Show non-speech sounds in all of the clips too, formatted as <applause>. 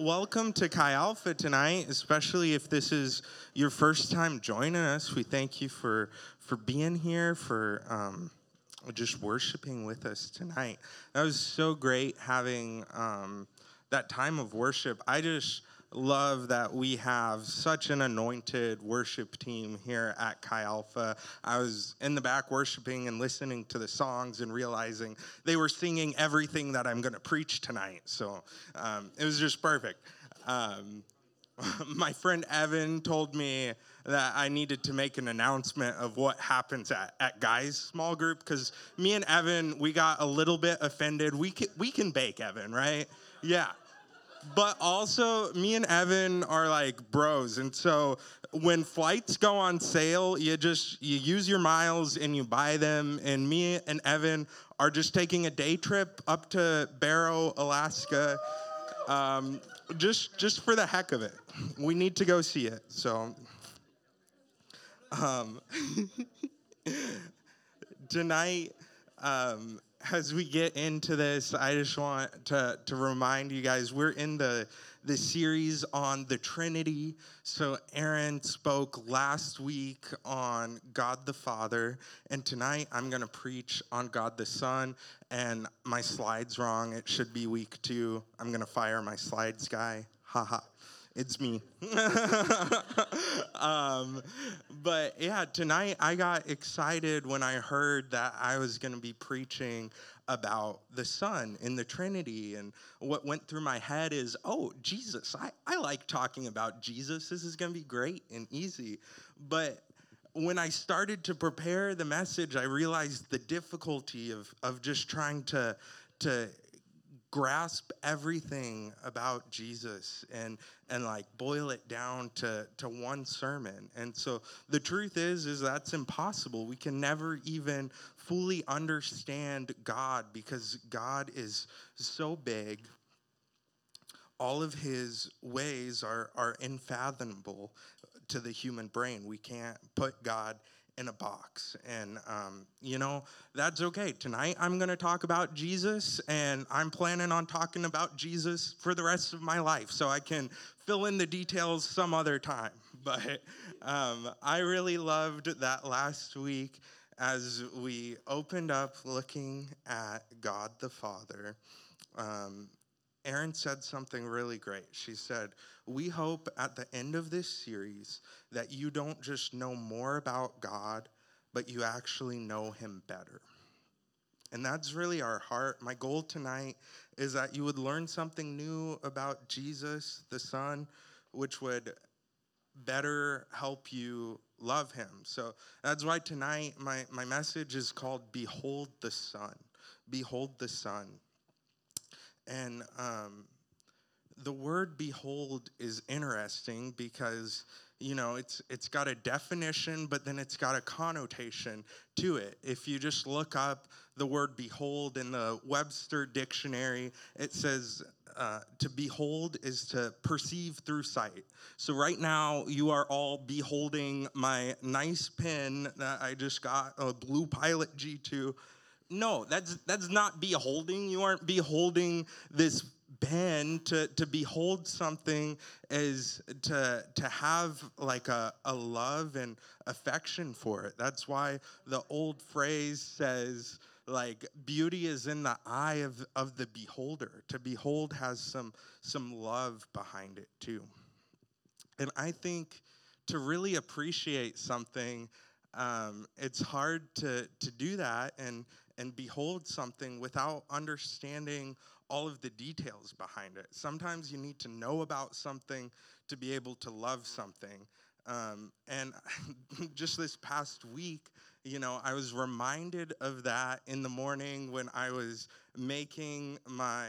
welcome to Chi Alpha tonight, especially if this is your first time joining us. We thank you for for being here, for um, just worshiping with us tonight. That was so great having um, that time of worship. I just love that we have such an anointed worship team here at Chi Alpha. I was in the back worshiping and listening to the songs and realizing they were singing everything that I'm going to preach tonight. So um, it was just perfect. Um, <laughs> my friend Evan told me that I needed to make an announcement of what happens at, at guys small group because me and Evan we got a little bit offended. We can, we can bake Evan, right? Yeah but also me and Evan are like bros, and so when flights go on sale, you just you use your miles and you buy them. And me and Evan are just taking a day trip up to Barrow, Alaska, um, just just for the heck of it. We need to go see it. So. Um, <laughs> tonight, um, as we get into this, I just want to, to remind you guys we're in the, the series on the Trinity. So, Erin spoke last week on God the Father, and tonight I'm going to preach on God the Son. And my slide's wrong. It should be week two. I'm going to fire my slides guy. Haha. It's me. <laughs> um, but yeah, tonight I got excited when I heard that I was going to be preaching about the Son in the Trinity. And what went through my head is, oh, Jesus. I, I like talking about Jesus. This is going to be great and easy. But when I started to prepare the message, I realized the difficulty of, of just trying to, to grasp everything about Jesus and and like boil it down to to one sermon. And so the truth is is that's impossible. We can never even fully understand God because God is so big. All of his ways are are unfathomable to the human brain. We can't put God in a box. And, um, you know, that's okay. Tonight I'm going to talk about Jesus, and I'm planning on talking about Jesus for the rest of my life so I can fill in the details some other time. <laughs> But um, I really loved that last week as we opened up looking at God the Father. Um, Erin said something really great. She said, We hope at the end of this series that you don't just know more about God, but you actually know Him better. And that's really our heart. My goal tonight is that you would learn something new about Jesus, the Son, which would better help you love Him. So that's why tonight my, my message is called Behold the Son. Behold the Son. And um, the word behold is interesting because you know it's it's got a definition but then it's got a connotation to it if you just look up the word behold in the webster dictionary it says uh, to behold is to perceive through sight. So, right now, you are all beholding my nice pen that I just got, a Blue Pilot G2 no, that's that's not beholding. You aren't beholding this pen to, to behold something is to to have like a, a love and affection for it. That's why the old phrase says like beauty is in the eye of, of the beholder. To behold has some some love behind it too. And I think to really appreciate something, um, it's hard to to do that and and behold something without understanding all of the details behind it. Sometimes you need to know about something to be able to love something. Um, and <laughs> just this past week, you know, I was reminded of that in the morning when I was making my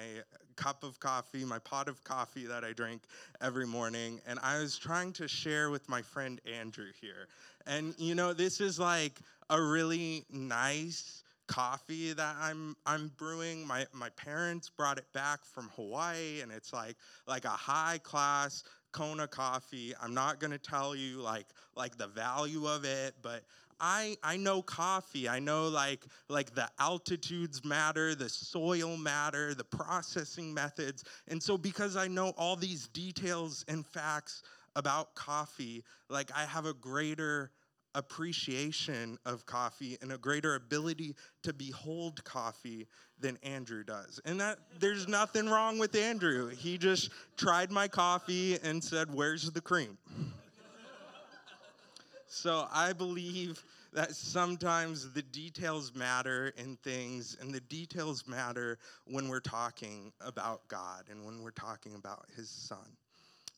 cup of coffee, my pot of coffee that I drink every morning. And I was trying to share with my friend Andrew here. And, you know, this is like a really nice, coffee that I'm I'm brewing. My my parents brought it back from Hawaii and it's like like a high class Kona coffee. I'm not going to tell you like like the value of it, but I I know coffee. I know like like the altitudes matter, the soil matter, the processing methods. And so because I know all these details and facts about coffee, like I have a greater appreciation of coffee and a greater ability to behold coffee than Andrew does. And that there's nothing wrong with Andrew. He just tried my coffee and said, "Where's the cream?" so I believe that sometimes the details matter in things, and the details matter when we're talking about God and when we're talking about His Son.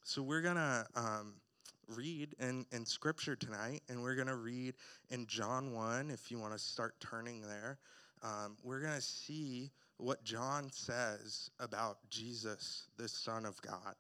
So we're gonna um, read in, in scripture tonight, and we're going to read in John 1, if you want to start turning there. Um, we're going to see what John says about Jesus, the Son of God.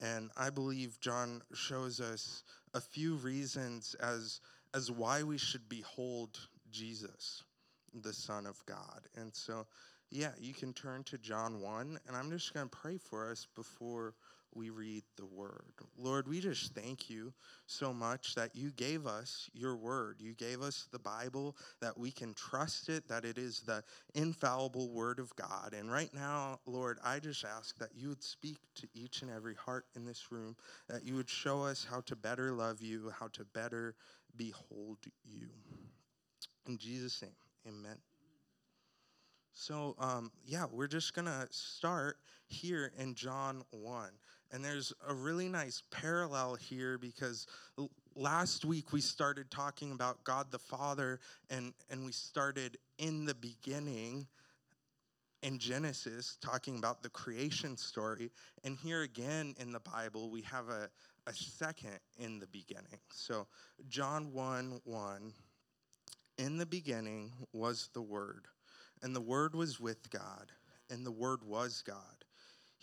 And I believe John shows us a few reasons as, as why we should behold Jesus, the Son of God. And so, yeah, you can turn to John 1, and I'm just going to pray for us before we read the word. Lord, we just thank you so much that you gave us your word. You gave us the Bible, that we can trust it, that it is the infallible word of God. And right now, Lord, I just ask that you would speak to each and every heart in this room, that you would show us how to better love you, how to better behold you. In Jesus' name, amen. So, um, yeah, we're just going to start here in John 1. And there's a really nice parallel here because last week we started talking about God the Father and, and we started in the beginning in Genesis talking about the creation story. And here again in the Bible, we have a, a second in the beginning. So, John 1 1, in the beginning was the Word, and the Word was with God, and the Word was God.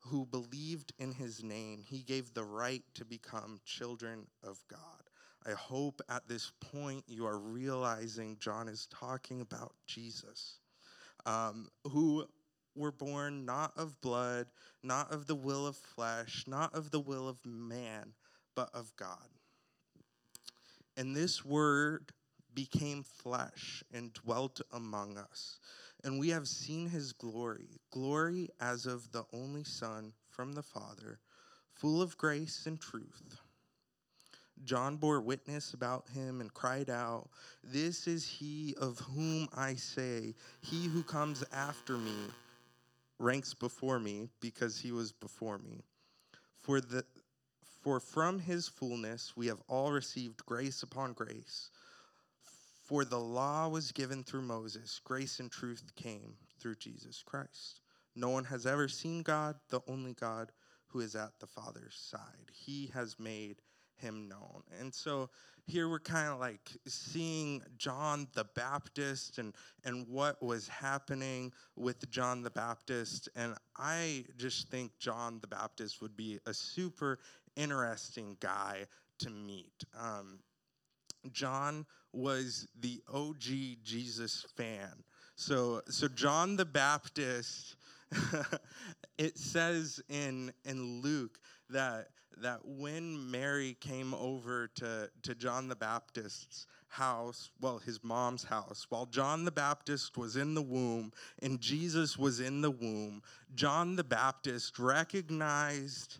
who believed in his name, he gave the right to become children of God. I hope at this point you are realizing John is talking about Jesus, um, who were born not of blood, not of the will of flesh, not of the will of man, but of God. And this word became flesh and dwelt among us and we have seen his glory, glory as of the only Son from the Father, full of grace and truth. John bore witness about him and cried out, This is he of whom I say, He who comes after me ranks before me because he was before me. For, the, for from his fullness we have all received grace upon grace. For the law was given through Moses, grace and truth came through Jesus Christ. No one has ever seen God, the only God who is at the Father's side. He has made him known. And so here we're kind of like seeing John the Baptist and and what was happening with John the Baptist and I just think John the Baptist would be a super interesting guy to meet. Um, John was the OG Jesus fan. So, so John the Baptist, <laughs> it says in, in Luke that, that when Mary came over to, to John the Baptist's house, well, his mom's house, while John the Baptist was in the womb and Jesus was in the womb, John the Baptist recognized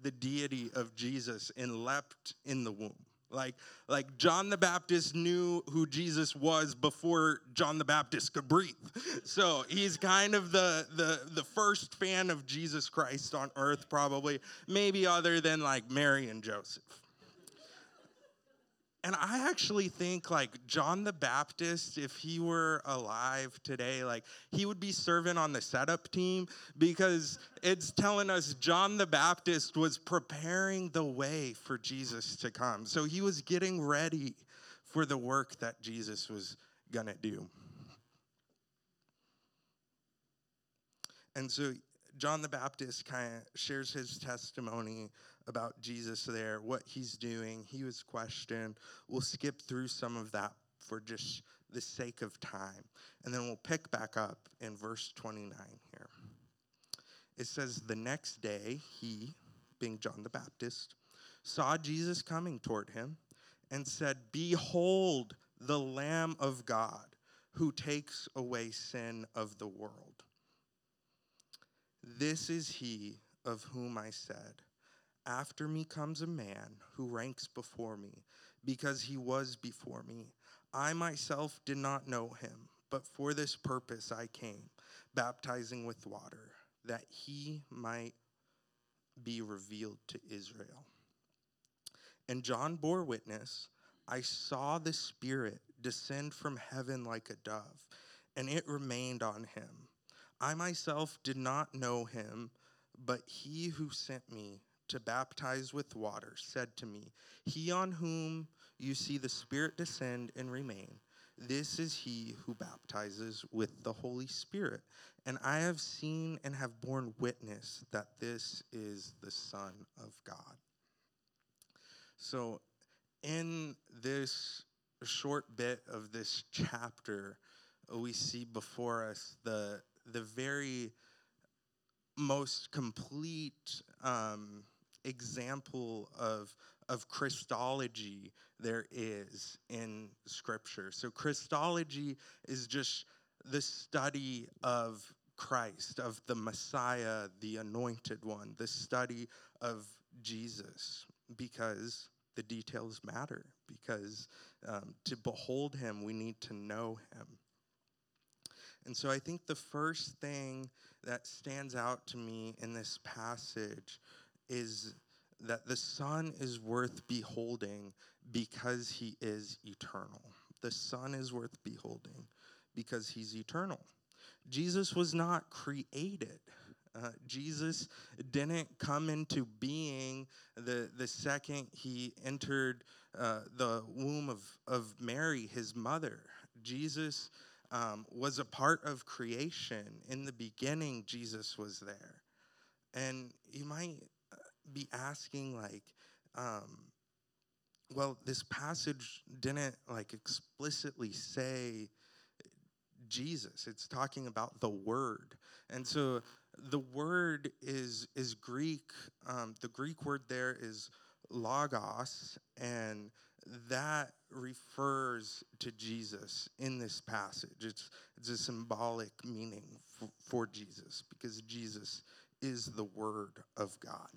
the deity of Jesus and leapt in the womb. Like, like John the Baptist knew who Jesus was before John the Baptist could breathe. <laughs> So he's kind of the, the, the first fan of Jesus Christ on earth, probably, maybe other than like Mary and Joseph. And I actually think like John the Baptist, if he were alive today, like he would be serving on the setup team because it's telling us John the Baptist was preparing the way for Jesus to come. So he was getting ready for the work that Jesus was gonna do. And so John the Baptist kind of shares his testimony about Jesus there, what he's doing. He was questioned. We'll skip through some of that for just the sake of time. And then we'll pick back up in verse 29 here. It says, The next day, he, being John the Baptist, saw Jesus coming toward him and said, Behold, the Lamb of God who takes away sin of the world. This is he of whom I said, After me comes a man who ranks before me, because he was before me. I myself did not know him, but for this purpose I came, baptizing with water, that he might be revealed to Israel. And John bore witness I saw the Spirit descend from heaven like a dove, and it remained on him. I myself did not know him, but he who sent me to baptize with water said to me, He on whom you see the Spirit descend and remain, this is he who baptizes with the Holy Spirit. And I have seen and have borne witness that this is the Son of God. So, in this short bit of this chapter, we see before us the the very most complete um, example of of Christology there is in Scripture. So Christology is just the study of Christ, of the Messiah, the Anointed One, the study of Jesus, because the details matter. Because um, to behold Him, we need to know Him. And so I think the first thing that stands out to me in this passage is that the Son is worth beholding because he is eternal. The Son is worth beholding because he's eternal. Jesus was not created. Uh, Jesus didn't come into being the, the second he entered uh, the womb of, of Mary, his mother. Jesus um, was a part of creation. In the beginning, Jesus was there. And you might be asking, like, um, well, this passage didn't like explicitly say Jesus. It's talking about the Word, and so the word is is Greek. Um, the Greek word there is logos, and that refers to Jesus in this passage. It's, it's a symbolic meaning for, for Jesus because Jesus is the Word of God.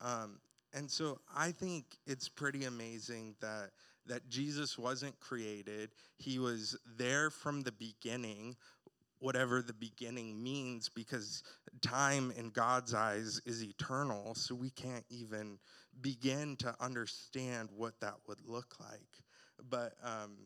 Um, and so I think it's pretty amazing that that Jesus wasn't created. He was there from the beginning, whatever the beginning means, because time in God's eyes is eternal. So we can't even begin to understand what that would look like. But um,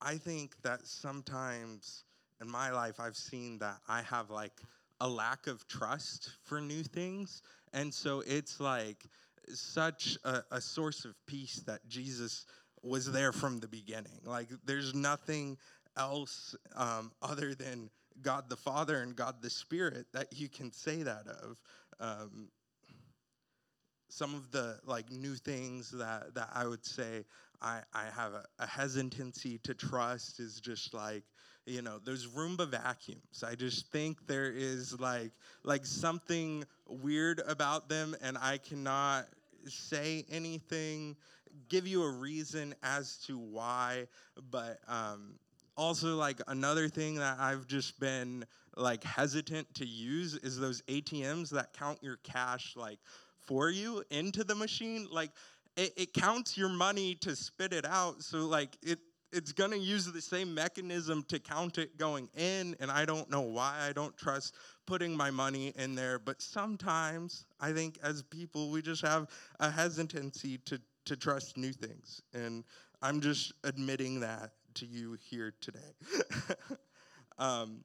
I think that sometimes in my life, I've seen that I have like a lack of trust for new things. And so it's like such a, a source of peace that Jesus was there from the beginning. Like there's nothing else um, other than God the Father and God the Spirit that you can say that of. Um, some of the like new things that that I would say I I have a, a hesitancy to trust is just like you know those Roomba vacuums. I just think there is like like something weird about them, and I cannot say anything, give you a reason as to why, but um, also like another thing that I've just been like hesitant to use is those ATMs that count your cash like for you into the machine, like it, it counts your money to spit it out. So like it it's going to use the same mechanism to count it going in and i don't know why i don't trust putting my money in there but sometimes i think as people we just have a hesitancy to to trust new things and i'm just admitting that to you here today <laughs> um,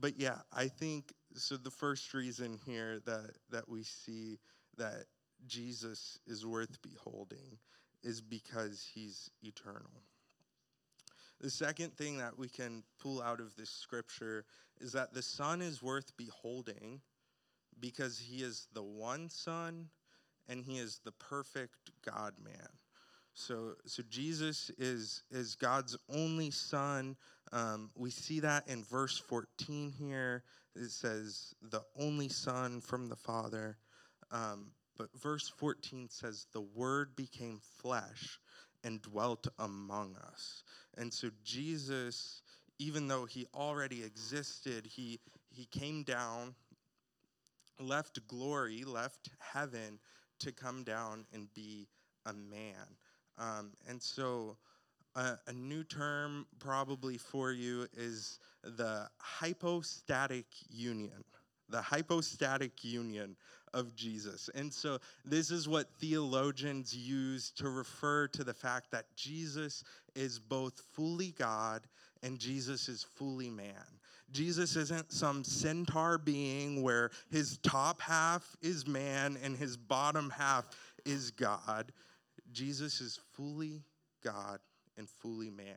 but yeah i think so the first reason here that that we see that Jesus is worth beholding is because he's eternal. The second thing that we can pull out of this scripture is that the Son is worth beholding because he is the one Son and he is the perfect God man. So, so Jesus is, is God's only Son. Um, we see that in verse 14 here. It says, the only Son from the Father. Um, but verse 14 says, The Word became flesh and dwelt among us. And so Jesus, even though he already existed, he, he came down, left glory, left heaven to come down and be a man. Um, and so uh, a new term probably for you is the hypostatic union. The hypostatic union of Jesus. And so, this is what theologians use to refer to the fact that Jesus is both fully God and Jesus is fully man. Jesus isn't some centaur being where his top half is man and his bottom half is God. Jesus is fully God and fully man.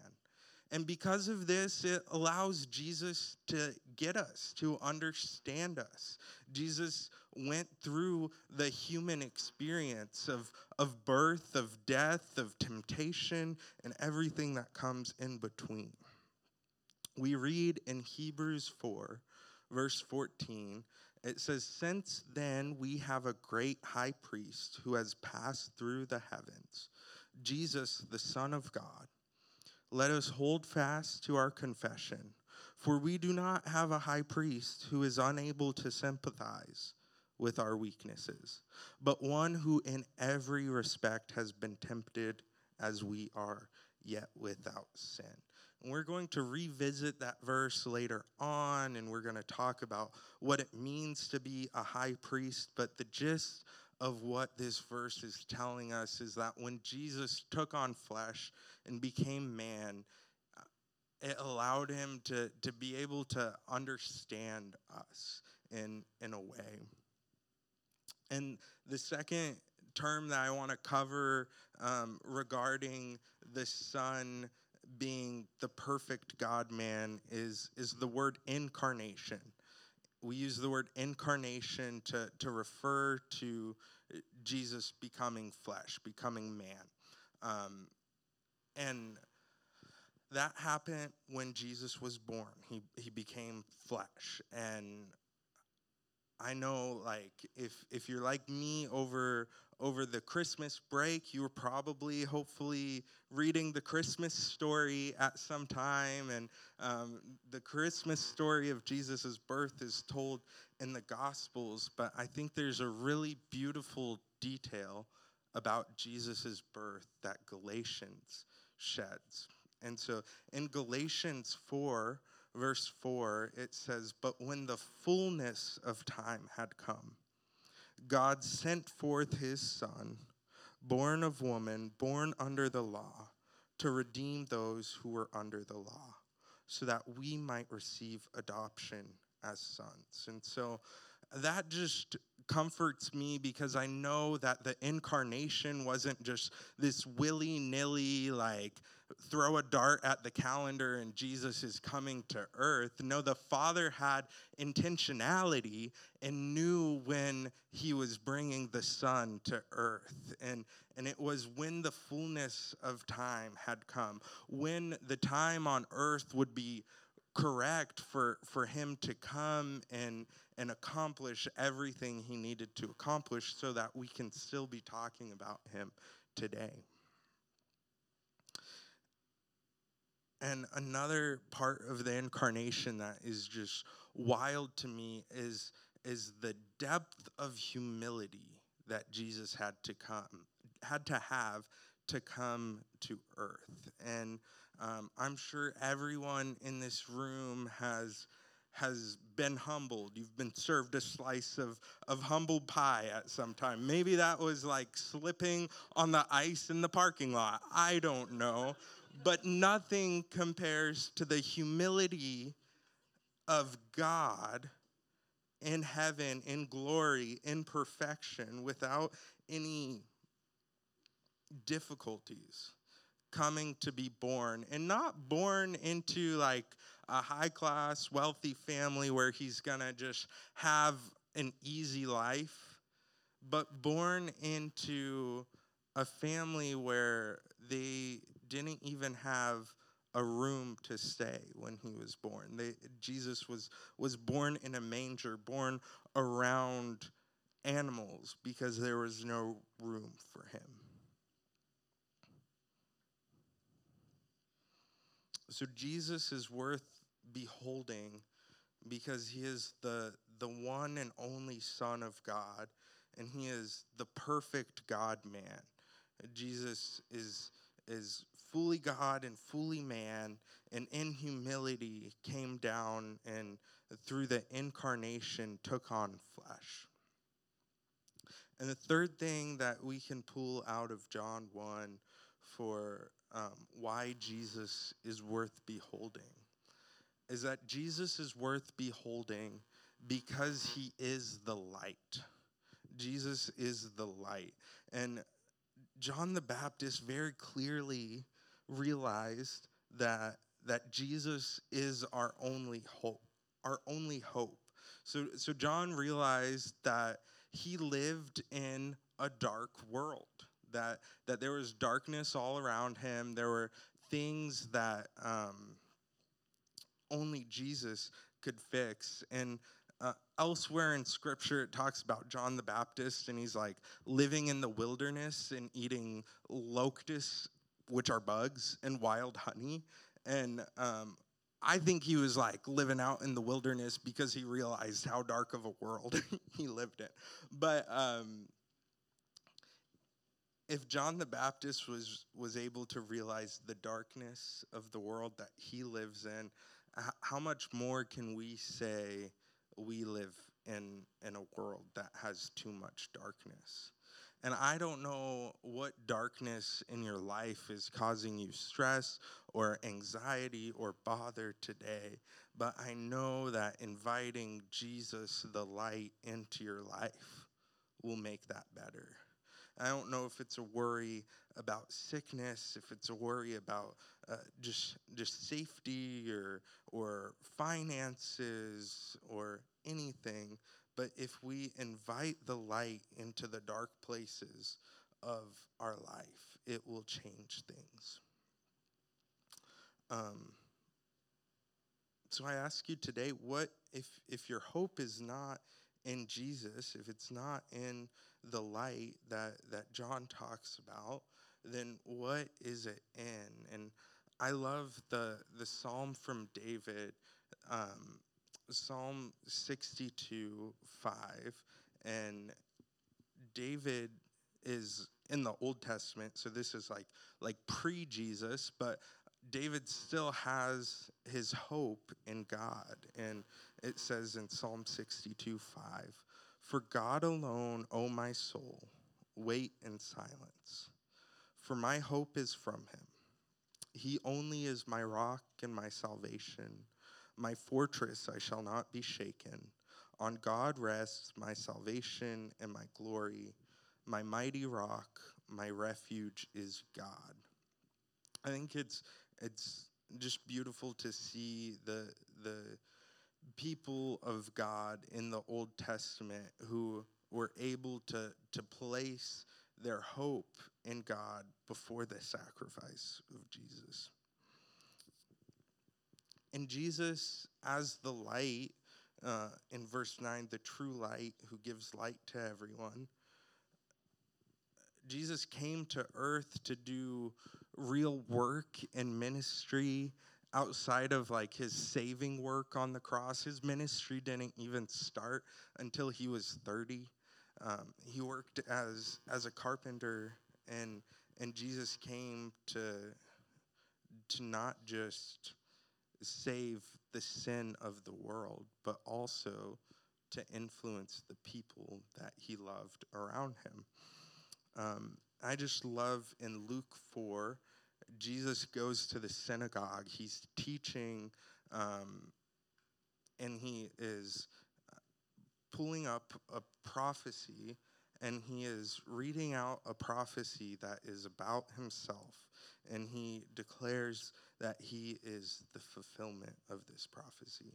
And because of this, it allows Jesus to get us, to understand us. Jesus went through the human experience of, of birth, of death, of temptation, and everything that comes in between. We read in Hebrews 4, verse 14, it says, Since then we have a great high priest who has passed through the heavens, Jesus, the Son of God let us hold fast to our confession. For we do not have a high priest who is unable to sympathize with our weaknesses, but one who in every respect has been tempted as we are, yet without sin. And we're going to revisit that verse later on, and we're going to talk about what it means to be a high priest. But the gist of what this verse is telling us is that when Jesus took on flesh, and became man, uh, it allowed him to, to be able to understand us in, in a way. And the second term that I want to cover um, regarding the Son being the perfect God man is, is the word incarnation. We use the word incarnation to, to refer to Jesus becoming flesh, becoming man. Um, and that happened when Jesus was born. He, he became flesh. And I know like if if you're like me over over the Christmas break, you were probably hopefully reading the Christmas story at some time, and um, the Christmas story of Jesus' birth is told in the Gospels. But I think there's a really beautiful detail about Jesus' birth that Galatians sheds. And so in Galatians 4, verse 4, it says, But when the fullness of time had come, God sent forth his Son, born of woman, born under the law, to redeem those who were under the law, so that we might receive adoption as sons. And so that just comforts me because I know that the incarnation wasn't just this willy nilly, like throw a dart at the calendar and Jesus is coming to earth. No, the Father had intentionality and knew when he was bringing the Son to earth. And, and it was when the fullness of time had come, when the time on earth would be correct for, for him to come and, and accomplish everything he needed to accomplish so that we can still be talking about him today. And another part of the incarnation that is just wild to me is, is the depth of humility that Jesus had to come, had to have to come to earth. And um, I'm sure everyone in this room has has been humbled. You've been served a slice of, of humbled pie at some time. Maybe that was like slipping on the ice in the parking lot. I don't know. But nothing compares to the humility of God in heaven, in glory, in perfection, without any difficulties coming to be born. And not born into like a high class wealthy family where he's gonna just have an easy life but born into a family where they didn't even have a room to stay when he was born they, jesus was was born in a manger born around animals because there was no room for him So Jesus is worth beholding because he is the the one and only son of God and he is the perfect God man. Jesus is is fully God and fully man and in humility came down and through the incarnation took on flesh. And the third thing that we can pull out of John 1 for um, why Jesus is worth beholding is that Jesus is worth beholding because he is the light. Jesus is the light. And John the Baptist very clearly realized that that Jesus is our only hope, our only hope. So so John realized that he lived in a dark world that that there was darkness all around him. There were things that um, only Jesus could fix. And uh, elsewhere in Scripture, it talks about John the Baptist, and he's like living in the wilderness and eating locusts, which are bugs, and wild honey. And um, I think he was like living out in the wilderness because he realized how dark of a world <laughs> he lived in. But um, if John the Baptist was was able to realize the darkness of the world that he lives in, how much more can we say we live in in a world that has too much darkness? And I don't know what darkness in your life is causing you stress or anxiety or bother today, but I know that inviting Jesus, the light, into your life will make that better. I don't know if it's a worry about sickness, if it's a worry about uh, just just safety or or finances or anything. But if we invite the light into the dark places of our life, it will change things. Um, so I ask you today, what if if your hope is not in Jesus, if it's not in the light that, that John talks about, then what is it in? And I love the, the psalm from David, um, Psalm 62 5. And David is in the Old Testament, so this is like like pre-Jesus, but David still has his hope in God. And it says in Psalm 62 5, For God alone, O my soul, wait in silence, for my hope is from him. He only is my rock and my salvation, my fortress, I shall not be shaken. On God rests my salvation and my glory. My mighty rock, my refuge is God. I think it's it's just beautiful to see the the people of God in the Old Testament who were able to to place their hope in God before the sacrifice of Jesus. And Jesus, as the light, uh, in verse 9, the true light who gives light to everyone, Jesus came to earth to do real work and ministry outside of like his saving work on the cross. His ministry didn't even start until he was 30. Um, he worked as as a carpenter, and and Jesus came to to not just save the sin of the world, but also to influence the people that he loved around him. Um, I just love in Luke 4, Jesus goes to the synagogue. He's teaching, um, and he is uh, pulling up a prophecy, and he is reading out a prophecy that is about himself. And he declares that he is the fulfillment of this prophecy.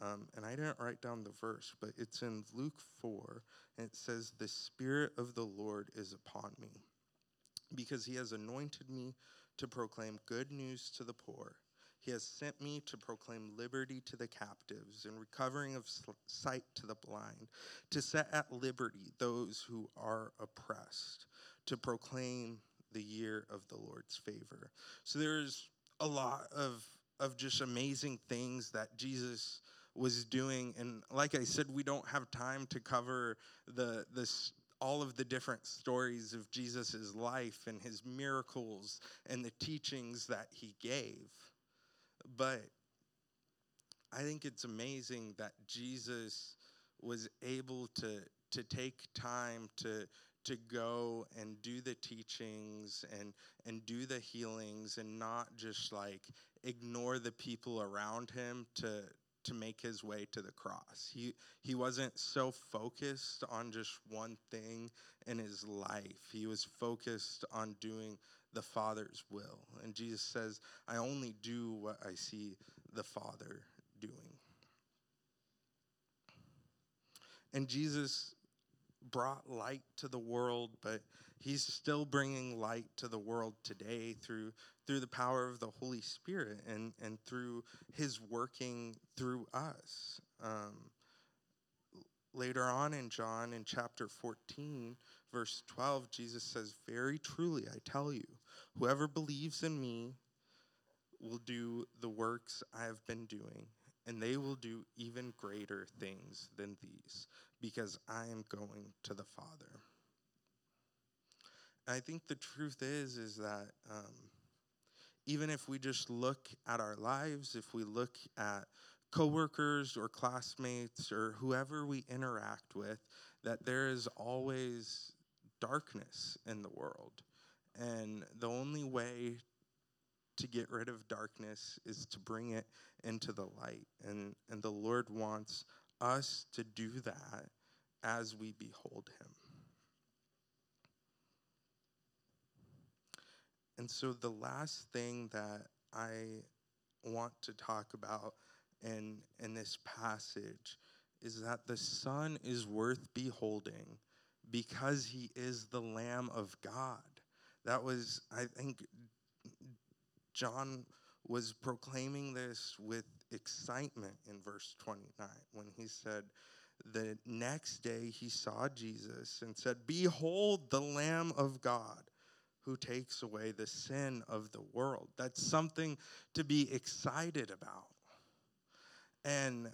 Um, and I didn't write down the verse, but it's in Luke 4, and it says, The Spirit of the Lord is upon me, because he has anointed me to proclaim good news to the poor. He has sent me to proclaim liberty to the captives and recovering of sight to the blind, to set at liberty those who are oppressed, to proclaim the year of the Lord's favor. So there's a lot of of just amazing things that Jesus was doing. And like I said, we don't have time to cover the this all of the different stories of Jesus' life and his miracles and the teachings that he gave. But I think it's amazing that Jesus was able to, to take time to, to go and do the teachings and, and do the healings and not just like ignore the people around him to, to make his way to the cross. He, he wasn't so focused on just one thing in his life, he was focused on doing the Father's will. And Jesus says, I only do what I see the Father doing. And Jesus brought light to the world, but he's still bringing light to the world today through through the power of the Holy Spirit and, and through his working through us. Um, later on in John, in chapter 14, verse 12, Jesus says, Very truly, I tell you, whoever believes in me will do the works I have been doing, and they will do even greater things than these, because I am going to the Father. I think the truth is, is that um, even if we just look at our lives, if we look at coworkers or classmates or whoever we interact with, that there is always darkness in the world. And the only way to get rid of darkness is to bring it into the light. And, and the Lord wants us to do that as we behold Him. And so, the last thing that I want to talk about in, in this passage is that the Son is worth beholding because he is the Lamb of God. That was, I think, John was proclaiming this with excitement in verse 29 when he said, The next day he saw Jesus and said, Behold the Lamb of God who takes away the sin of the world. That's something to be excited about. And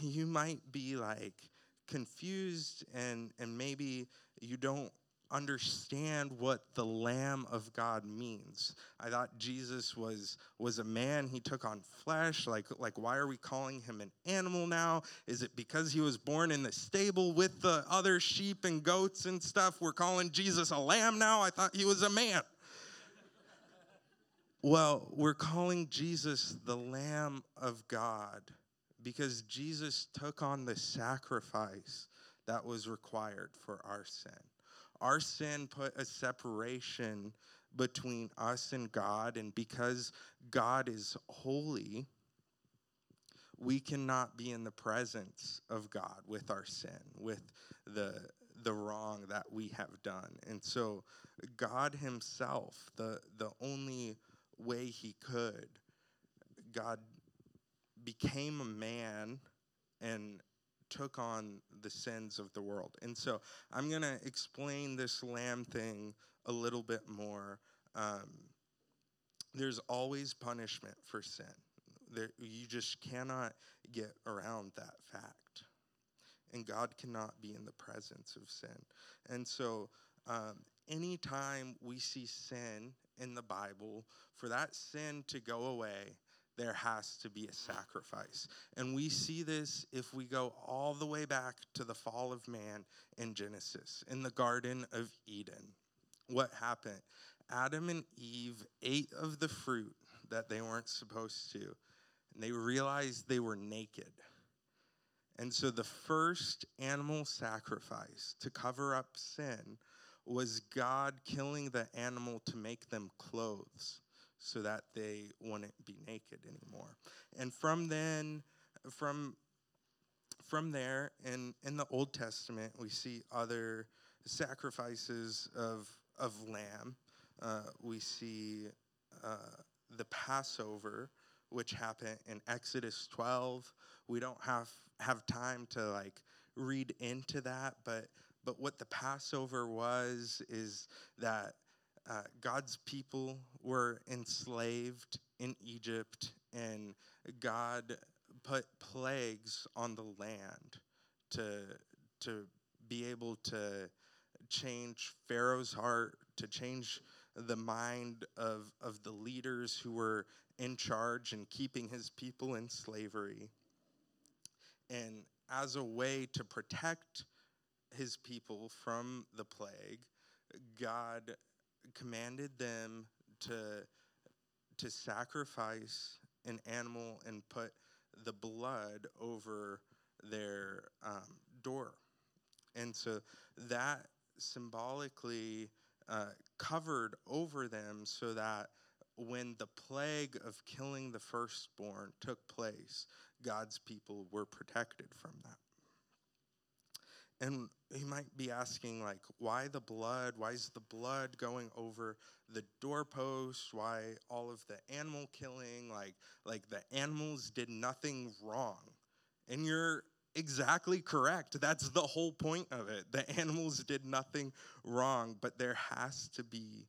you might be like confused and, and maybe you don't understand what the lamb of god means. I thought jesus was was a man. He took on flesh. Like like why are we calling him an animal now? Is it because he was born in the stable with the other sheep and goats and stuff? We're calling jesus a lamb now? I thought he was a man. <laughs> Well we're calling jesus the lamb of god because jesus took on the sacrifice that was required for our sin our sin put a separation between us and God, and because God is holy, we cannot be in the presence of God with our sin, with the the wrong that we have done. And so God himself, the the only way he could, God became a man and took on the sins of the world. And so I'm going to explain this lamb thing a little bit more. Um, there's always punishment for sin. There, you just cannot get around that fact. and God cannot be in the presence of sin. And so, um, anytime we see sin in the Bible, for that sin to go away, there has to be a sacrifice. And we see this if we go all the way back to the fall of man in Genesis, in the Garden of Eden. What happened? Adam and Eve ate of the fruit that they weren't supposed to, and they realized they were naked. And so the first animal sacrifice to cover up sin was God killing the animal to make them clothes so that they wouldn't be naked anymore. And from then, from from there in, in the Old Testament, we see other sacrifices of, of lamb. Uh, we see uh, the Passover, which happened in Exodus 12. We don't have, have time to like read into that, but but what the Passover was is that uh, God's people were enslaved in Egypt, and God put plagues on the land to, to be able to change Pharaoh's heart, to change the mind of, of the leaders who were in charge and keeping his people in slavery. And as a way to protect his people from the plague, God commanded them to, to sacrifice an animal and put the blood over their um, door. And so that symbolically uh, covered over them so that when the plague of killing the firstborn took place, God's people were protected from that. And he might be asking, like, why the blood? Why is the blood going over the doorpost? Why all of the animal killing? Like, like the animals did nothing wrong. And you're exactly correct. That's the whole point of it. The animals did nothing wrong, but there has to be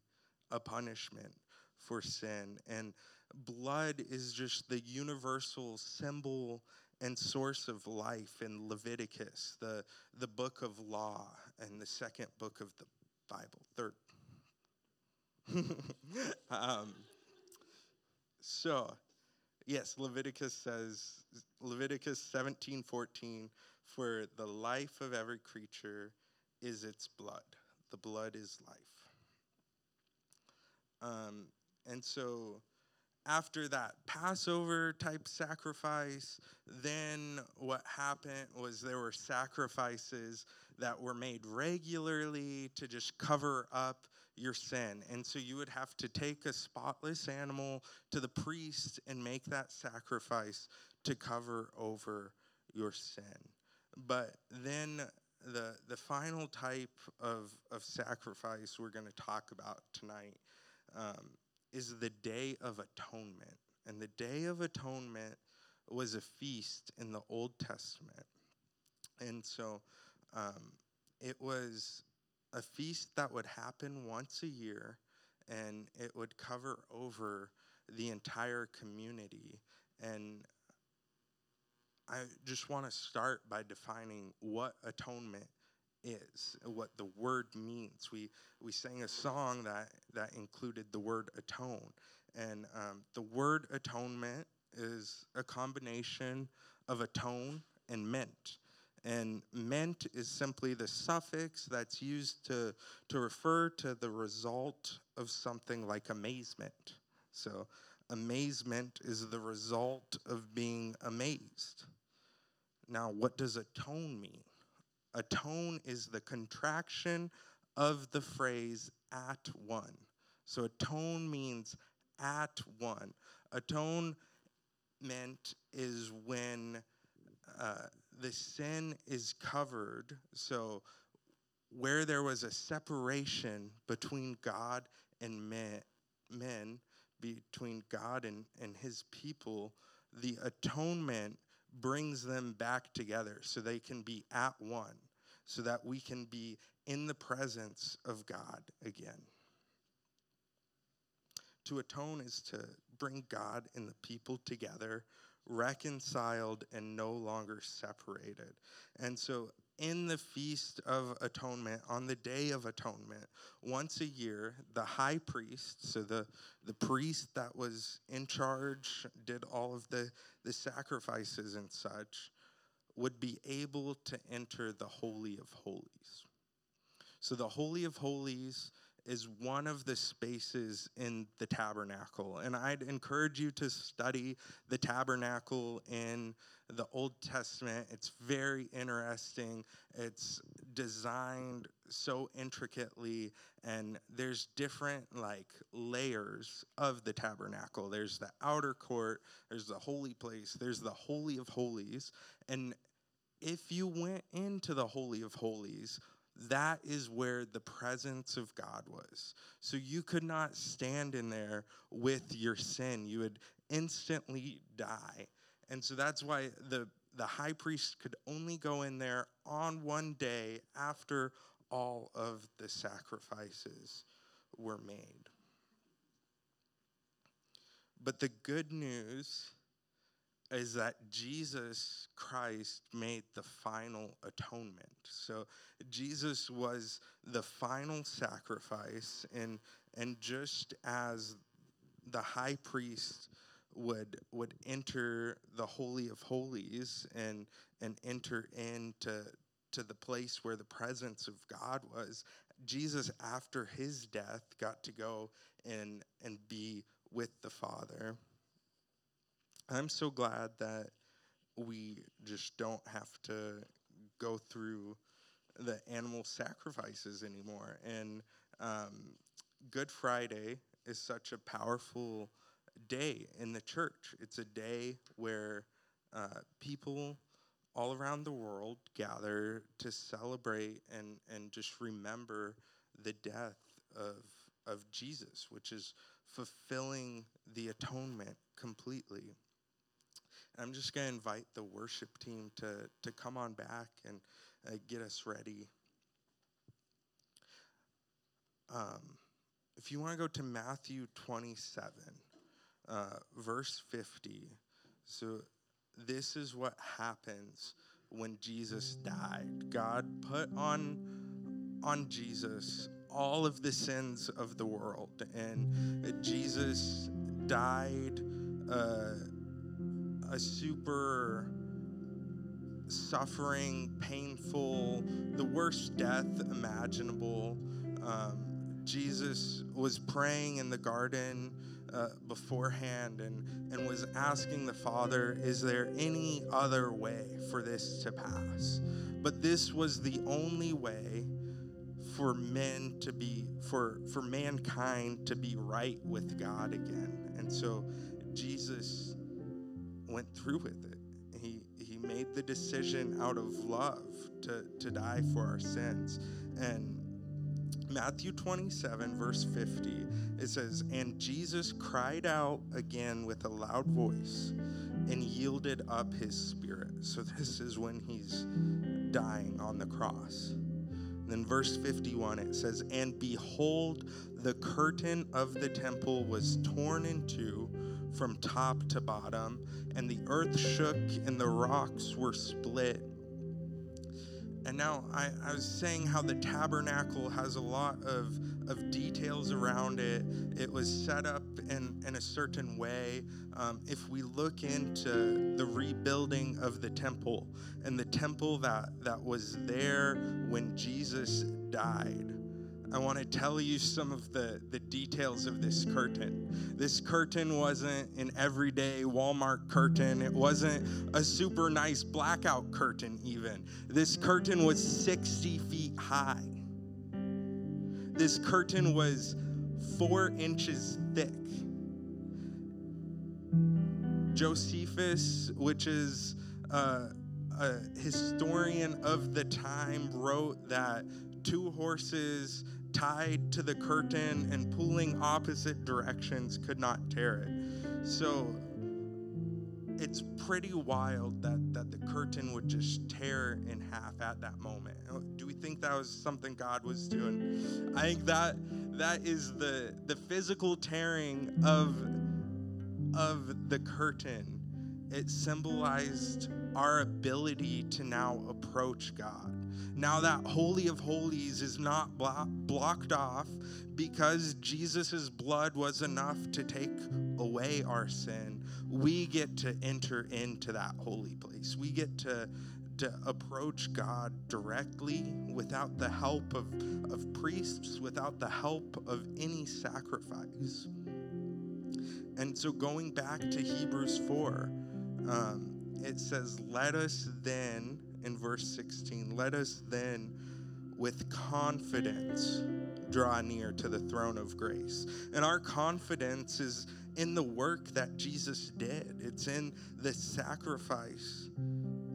a punishment for sin. And blood is just the universal symbol and source of life in Leviticus, the, the book of law, and the second book of the Bible, third. <laughs> um, so, yes, Leviticus says, Leviticus 17 14, for the life of every creature is its blood. The blood is life. Um, and so, after that Passover type sacrifice, then what happened was there were sacrifices that were made regularly to just cover up your sin. And so you would have to take a spotless animal to the priest and make that sacrifice to cover over your sin. But then the, the final type of, of sacrifice we're going to talk about tonight um, is the Day of Atonement. And the Day of Atonement was a feast in the Old Testament. And so um, it was a feast that would happen once a year and it would cover over the entire community. And I just want to start by defining what atonement is, what the word means. We, we sang a song that, that included the word atone. And um, the word atonement is a combination of atone and meant. And meant is simply the suffix that's used to, to refer to the result of something like amazement. So, amazement is the result of being amazed. Now, what does atone mean? Atone is the contraction of the phrase at one. So atone means at one. Atonement is when uh, the sin is covered. So where there was a separation between God and men, men between God and, and his people, the atonement brings them back together so they can be at one, so that we can be in the presence of God again. To atone is to bring God and the people together reconciled and no longer separated. And so in the Feast of Atonement, on the Day of Atonement, once a year, the high priest, so the, the priest that was in charge, did all of the, the sacrifices and such, would be able to enter the Holy of Holies. So the Holy of Holies is one of the spaces in the tabernacle. And I'd encourage you to study the tabernacle in the Old Testament. It's very interesting. It's designed so intricately, and there's different like layers of the tabernacle. There's the outer court, there's the holy place, there's the Holy of Holies. And if you went into the Holy of Holies, that is where the presence of God was. So you could not stand in there with your sin. You would instantly die. And so that's why the, the high priest could only go in there on one day after all of the sacrifices were made. But the good news is that Jesus Christ made the final atonement. So Jesus was the final sacrifice, and, and just as the high priest would would enter the holy of holies and and enter into to the place where the presence of God was Jesus after his death got to go and and be with the father I'm so glad that we just don't have to go through the animal sacrifices anymore. And um, Good Friday is such a powerful day in the church. It's a day where uh, people all around the world gather to celebrate and, and just remember the death of, of Jesus, which is fulfilling the atonement completely. I'm just going to invite the worship team to, to come on back and uh, get us ready. Um, if you want to go to Matthew 27, uh, verse 50, so this is what happens when Jesus died. God put on on Jesus all of the sins of the world, and Jesus died. Uh, a super suffering, painful, the worst death imaginable. Um, Jesus was praying in the garden uh, beforehand and, and was asking the Father, Is there any other way for this to pass? But this was the only way for men to be, for, for mankind to be right with God again. And so Jesus went through with it. He, he made the decision out of love to, to die for our sins. And Matthew 27, verse 50, it says, And Jesus cried out again with a loud voice and yielded up his spirit. So this is when he's dying on the cross. Then verse 51, it says, And behold, the curtain of the temple was torn in two from top to bottom, and the earth shook and the rocks were split. And now I, I, was saying how the tabernacle has a lot of, of details around it. It was set up in, in a certain way. Um, if we look into the rebuilding of the temple and the temple that, that was there when Jesus died, I want to tell you some of the, the details of this curtain. This curtain wasn't an everyday Walmart curtain, it wasn't a super nice blackout curtain, even. This curtain was 60 feet high. This curtain was four inches thick. Josephus, which is uh, a historian of the time, wrote that two horses tied to the curtain and pulling opposite directions could not tear it. So it's pretty wild that, that the curtain would just tear in half at that moment. Oh, do we think that was something God was doing? I think that that is the the physical tearing of of the curtain it symbolized our ability to now approach God. Now that Holy of Holies is not blo- blocked off because Jesus' blood was enough to take away our sin, we get to enter into that holy place. We get to, to approach God directly without the help of, of priests, without the help of any sacrifice. And so, going back to Hebrews 4, um, it says, Let us then, in verse 16, let us then with confidence draw near to the throne of grace. And our confidence is in the work that Jesus did, it's in the sacrifice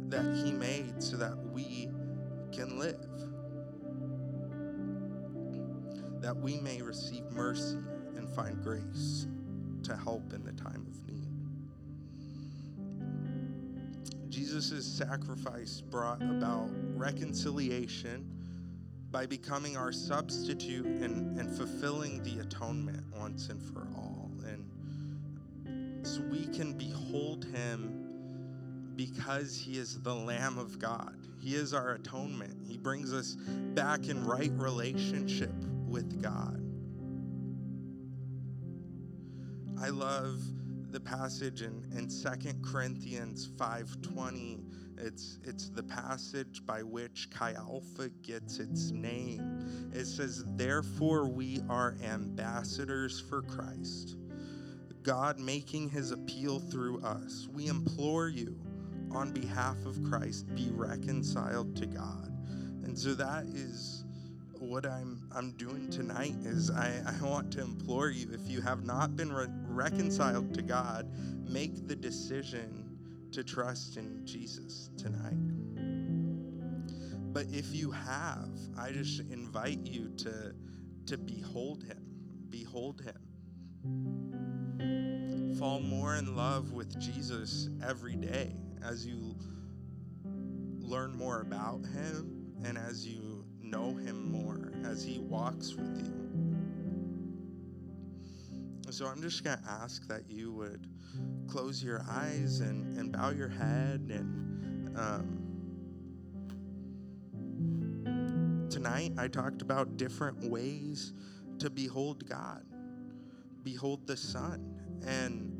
that he made so that we can live, that we may receive mercy and find grace to help in the time of need. Jesus' sacrifice brought about reconciliation by becoming our substitute and, and fulfilling the atonement once and for all. And so we can behold him because he is the Lamb of God. He is our atonement. He brings us back in right relationship with God. I love the passage in, in 2 Corinthians 5.20. It's, it's the passage by which Chi Alpha gets its name. It says, Therefore we are ambassadors for Christ, God making his appeal through us. We implore you, on behalf of Christ, be reconciled to God. And so that is what I'm I'm doing tonight is I, I want to implore you if you have not been re- reconciled to God, make the decision to trust in Jesus tonight. But if you have, I just invite you to to behold him. Behold him. Fall more in love with Jesus every day as you learn more about him and as you know him more as he walks with you. So I'm just going to ask that you would close your eyes and, and bow your head. And um, tonight I talked about different ways to behold God, behold the Son. And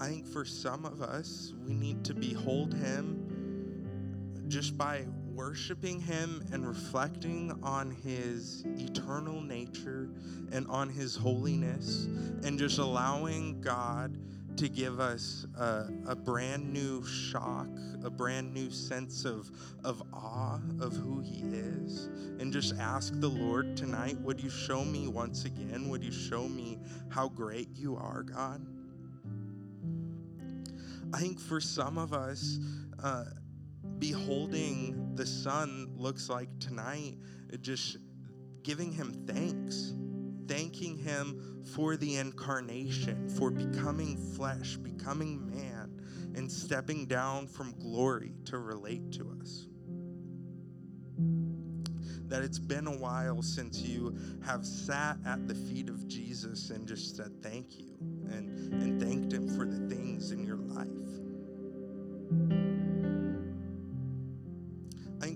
I think for some of us, we need to behold Him just by worshiping Him and reflecting on His eternal nature and on His holiness, and just allowing God to give us a, a, brand new shock, a brand new sense of, of awe of who He is. And just ask the Lord tonight, would you show me once again, would you show me how great you are, God? I think for some of us, uh, beholding the Son looks like tonight, just giving Him thanks, thanking Him for the incarnation, for becoming flesh, becoming man, and stepping down from glory to relate to us. That it's been a while since you have sat at the feet of Jesus and just said thank you and, and thanked Him for the things in your life.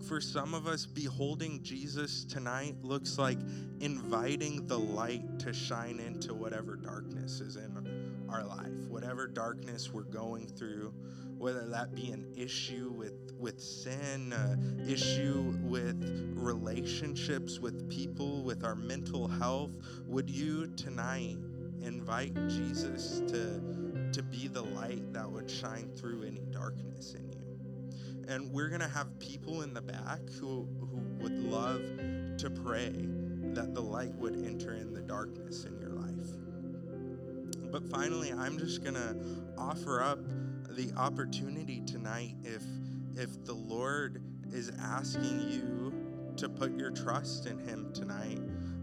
For some of us, beholding Jesus tonight looks like inviting the light to shine into whatever darkness is in our life, whatever darkness we're going through, whether that be an issue with, with sin, an issue with relationships with people, with our mental health. Would you tonight invite Jesus to, to be the light that would shine through any darkness in you? And we're going to have people in the back who, who would love to pray that the light would enter in the darkness in your life. But finally, I'm just going to offer up the opportunity tonight if if the Lord is asking you to put your trust in Him tonight.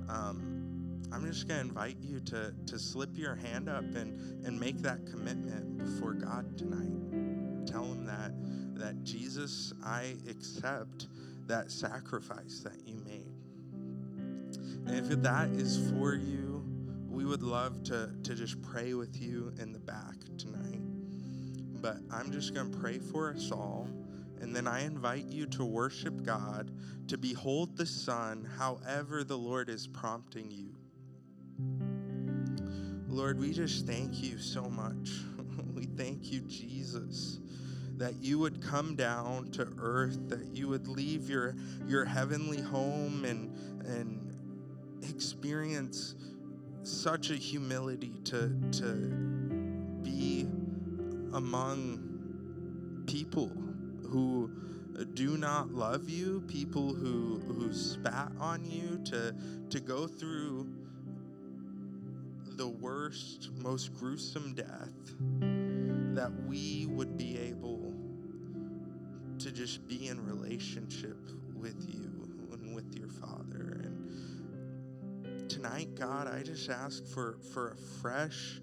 Um, I'm just going to invite you to, to slip your hand up and, and make that commitment before God tonight. Tell Him that that Jesus, I accept that sacrifice that you made. And if that is for you, we would love to, to just pray with you in the back tonight. but I'm just going to pray for us all. And then I invite you to worship God, to behold the Son, however the Lord is prompting you. Lord, we just thank you so much. <laughs> we thank you, Jesus, that you would come down to earth, that you would leave your, your heavenly home and, and experience such a humility to, to be among people who do not love you, people who, who spat on you, to, to go through the worst, most gruesome death, that we would be able to just be in relationship with you and with your Father. And tonight, God, I just ask for, for a fresh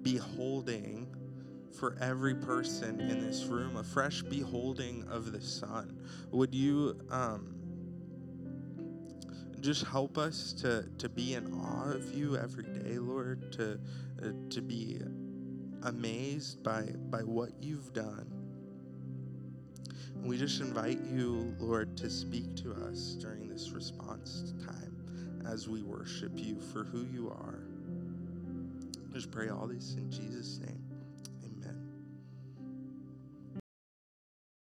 beholding for every person in this room, a fresh beholding of the Son. Would you um, just help us to, to be in awe of you every day, Lord, to, uh, to be amazed by, by what you've done. And we just invite you, Lord, to speak to us during this response time as we worship you for who you are. Just pray all this in Jesus'